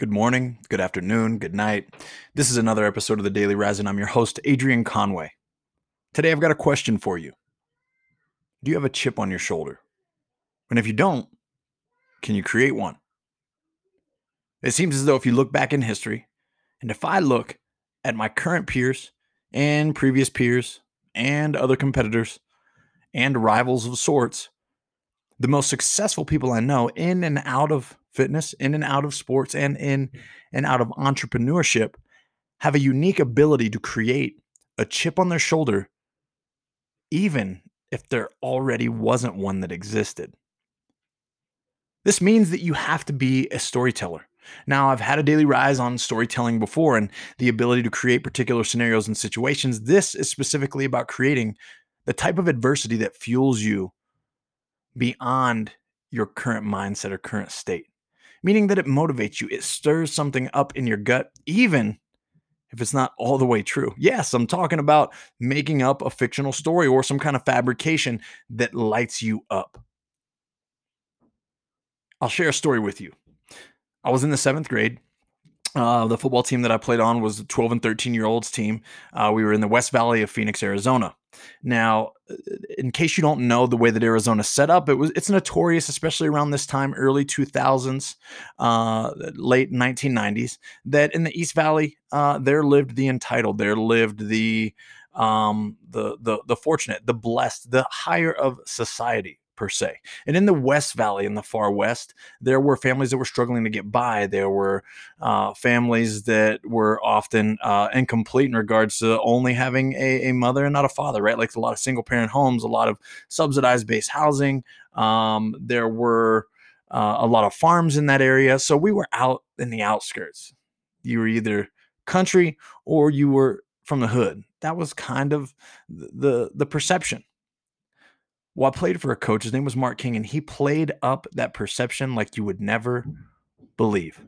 Good morning, good afternoon, good night. This is another episode of the Daily Rise, and I'm your host, Adrian Conway. Today, I've got a question for you Do you have a chip on your shoulder? And if you don't, can you create one? It seems as though if you look back in history, and if I look at my current peers and previous peers and other competitors and rivals of sorts, the most successful people I know in and out of fitness, in and out of sports, and in mm. and out of entrepreneurship have a unique ability to create a chip on their shoulder, even if there already wasn't one that existed. This means that you have to be a storyteller. Now, I've had a daily rise on storytelling before and the ability to create particular scenarios and situations. This is specifically about creating the type of adversity that fuels you beyond your current mindset or current state, meaning that it motivates you. It stirs something up in your gut, even if it's not all the way true. Yes, I'm talking about making up a fictional story or some kind of fabrication that lights you up. I'll share a story with you. I was in the seventh grade. Uh, the football team that I played on was a 12 and 13 year olds team. Uh, we were in the West Valley of Phoenix, Arizona. Now, in case you don't know the way that Arizona set up, it was it's notorious, especially around this time, early 2000s, uh, late 1990s, that in the East Valley uh, there lived the entitled, there lived the um, the the the fortunate, the blessed, the higher of society per se. And in the West Valley, in the far west, there were families that were struggling to get by. There were uh, families that were often uh, incomplete in regards to only having a, a, mother and not a father, right? Like a lot of single parent homes, a lot of subsidized based housing. Um, there were uh, a lot of farms in that area. So we were out in the outskirts. You were either country or you were from the hood. That was kind of the the perception. Well, I played for a coach. His name was Mark King, and he played up that perception like you would never believe.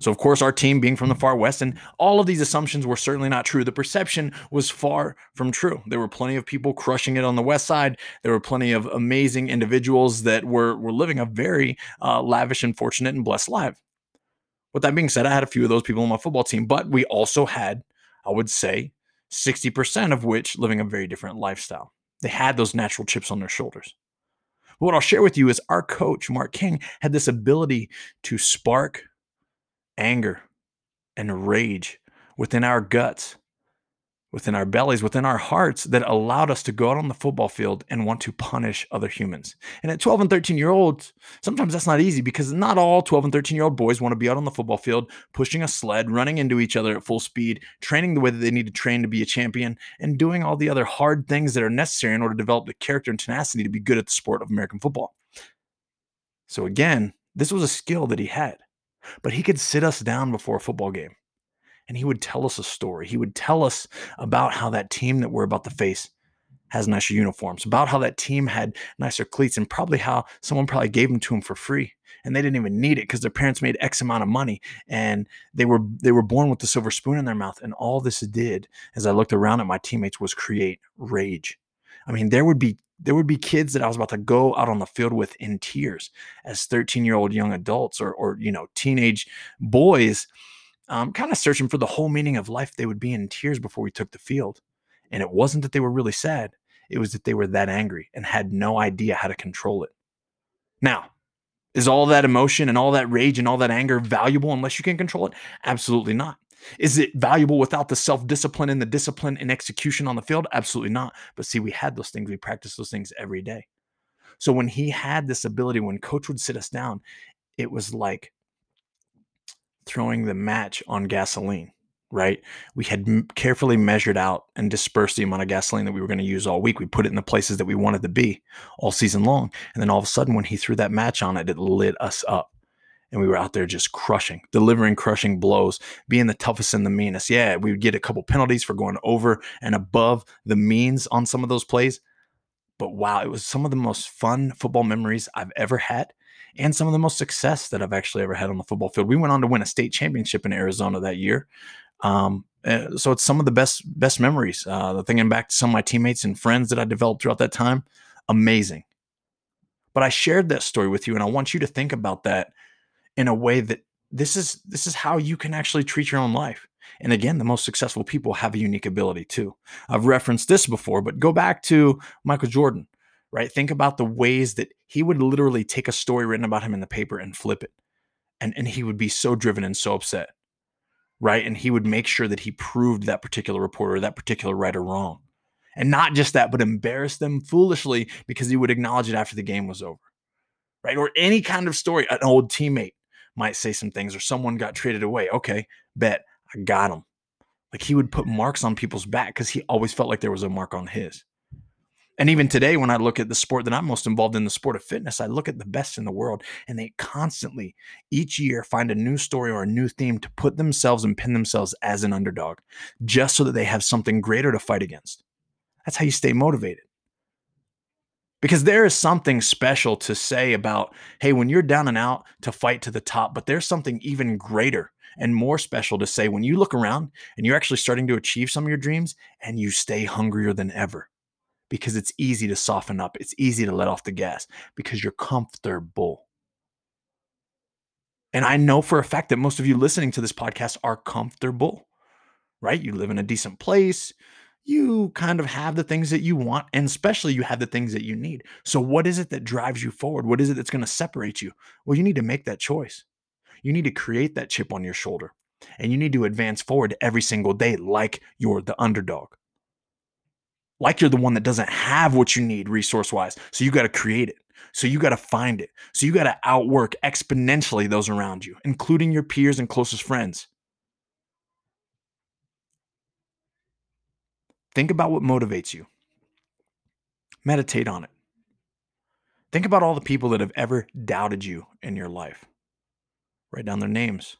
So, of course, our team being from the far west, and all of these assumptions were certainly not true. The perception was far from true. There were plenty of people crushing it on the west side. There were plenty of amazing individuals that were were living a very uh, lavish and fortunate and blessed life. With that being said, I had a few of those people on my football team, but we also had, I would say, 60% of which living a very different lifestyle. They had those natural chips on their shoulders. But what I'll share with you is our coach, Mark King, had this ability to spark anger and rage within our guts within our bellies, within our hearts that allowed us to go out on the football field and want to punish other humans. And at 12 and 13 year olds, sometimes that's not easy because not all 12 and 13 year old boys want to be out on the football field, pushing a sled, running into each other at full speed, training the way that they need to train to be a champion, and doing all the other hard things that are necessary in order to develop the character and tenacity to be good at the sport of American football. So again, this was a skill that he had, but he could sit us down before a football game and he would tell us a story. He would tell us about how that team that we're about to face has nicer uniforms, about how that team had nicer cleats, and probably how someone probably gave them to him for free. And they didn't even need it because their parents made X amount of money and they were they were born with the silver spoon in their mouth. And all this did, as I looked around at my teammates, was create rage. I mean, there would be there would be kids that I was about to go out on the field with in tears as 13 year old young adults or or you know teenage boys um, kind of searching for the whole meaning of life. They would be in tears before we took the field. And it wasn't that they were really sad, it was that they were that angry and had no idea how to control it. Now, is all that emotion and all that rage and all that anger valuable unless you can control it? Absolutely not. Is it valuable without the self discipline and the discipline and execution on the field? Absolutely not. But see, we had those things. We practiced those things every day. So when he had this ability, when coach would sit us down, it was like throwing the match on gasoline, right? We had m- carefully measured out and dispersed the amount of gasoline that we were going to use all week. We put it in the places that we wanted to be all season long. And then all of a sudden, when he threw that match on it, it lit us up. And we were out there just crushing, delivering crushing blows, being the toughest and the meanest. Yeah, we would get a couple penalties for going over and above the means on some of those plays. But wow, it was some of the most fun football memories I've ever had and some of the most success that I've actually ever had on the football field. We went on to win a state championship in Arizona that year. Um, eh, so it's some of the best best memories. Uh, thinking back to some of my teammates and friends that I developed throughout that time, amazing. But I shared that story with you, and I want you to think about that in a way that this is this is how you can actually treat your own life. And again, the most successful people have a unique ability too. I've referenced this before, but go back to Michael Jordan, right? Think about the ways that he would literally take a story written about him in the paper and flip it. And, and he would be so driven and so upset, right? And he would make sure that he proved that particular reporter that particular writer wrong. And not just that, but embarrass them foolishly because he would acknowledge it after the game was over, right? Or any kind of story. An old teammate might say some things, or someone got traded away. Okay, bet I got him. Like he would put marks on people's back because he always felt like there was a mark on his. And even today, when I look at the sport that I'm most involved in, the sport of fitness, I look at the best in the world and they constantly, each year, find a new story or a new theme to put themselves and pin themselves as an underdog just so that they have something greater to fight against. That's how you stay motivated. Because there is something special to say about, hey, when you're down and out to fight to the top, but there's something even greater and more special to say when you look around and you're actually starting to achieve some of your dreams and you stay hungrier than ever because it's easy to soften up. It's easy to let off the gas because you're comfortable. And I know for a fact that most of you listening to this podcast are comfortable, right? You live in a decent place. You kind of have the things that you want, and especially you have the things that you need. So, what is it that drives you forward? What is it that's going to separate you? Well, you need to make that choice. You need to create that chip on your shoulder and you need to advance forward every single day like you're the underdog. Like you're the one that doesn't have what you need resource wise. So you got to create it. So you got to find it. So you got to outwork exponentially those around you, including your peers and closest friends. Think about what motivates you. Meditate on it. Think about all the people that have ever doubted you in your life. Write down their names.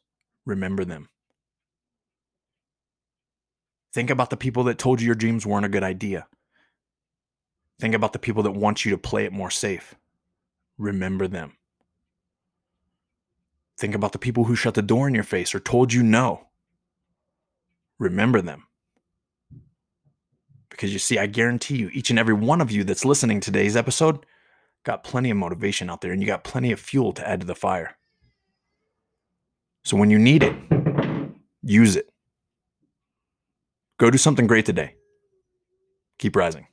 Remember them. Think about the people that told you your dreams weren't a good idea. Think about the people that want you to play it more safe. Remember them. Think about the people who shut the door in your face or told you no. Remember them. Because you see, I guarantee you, each and every one of you that's listening to today's episode got plenty of motivation out there and you got plenty of fuel to add to the fire. So when you need it, use it. Go do something great today. Keep rising.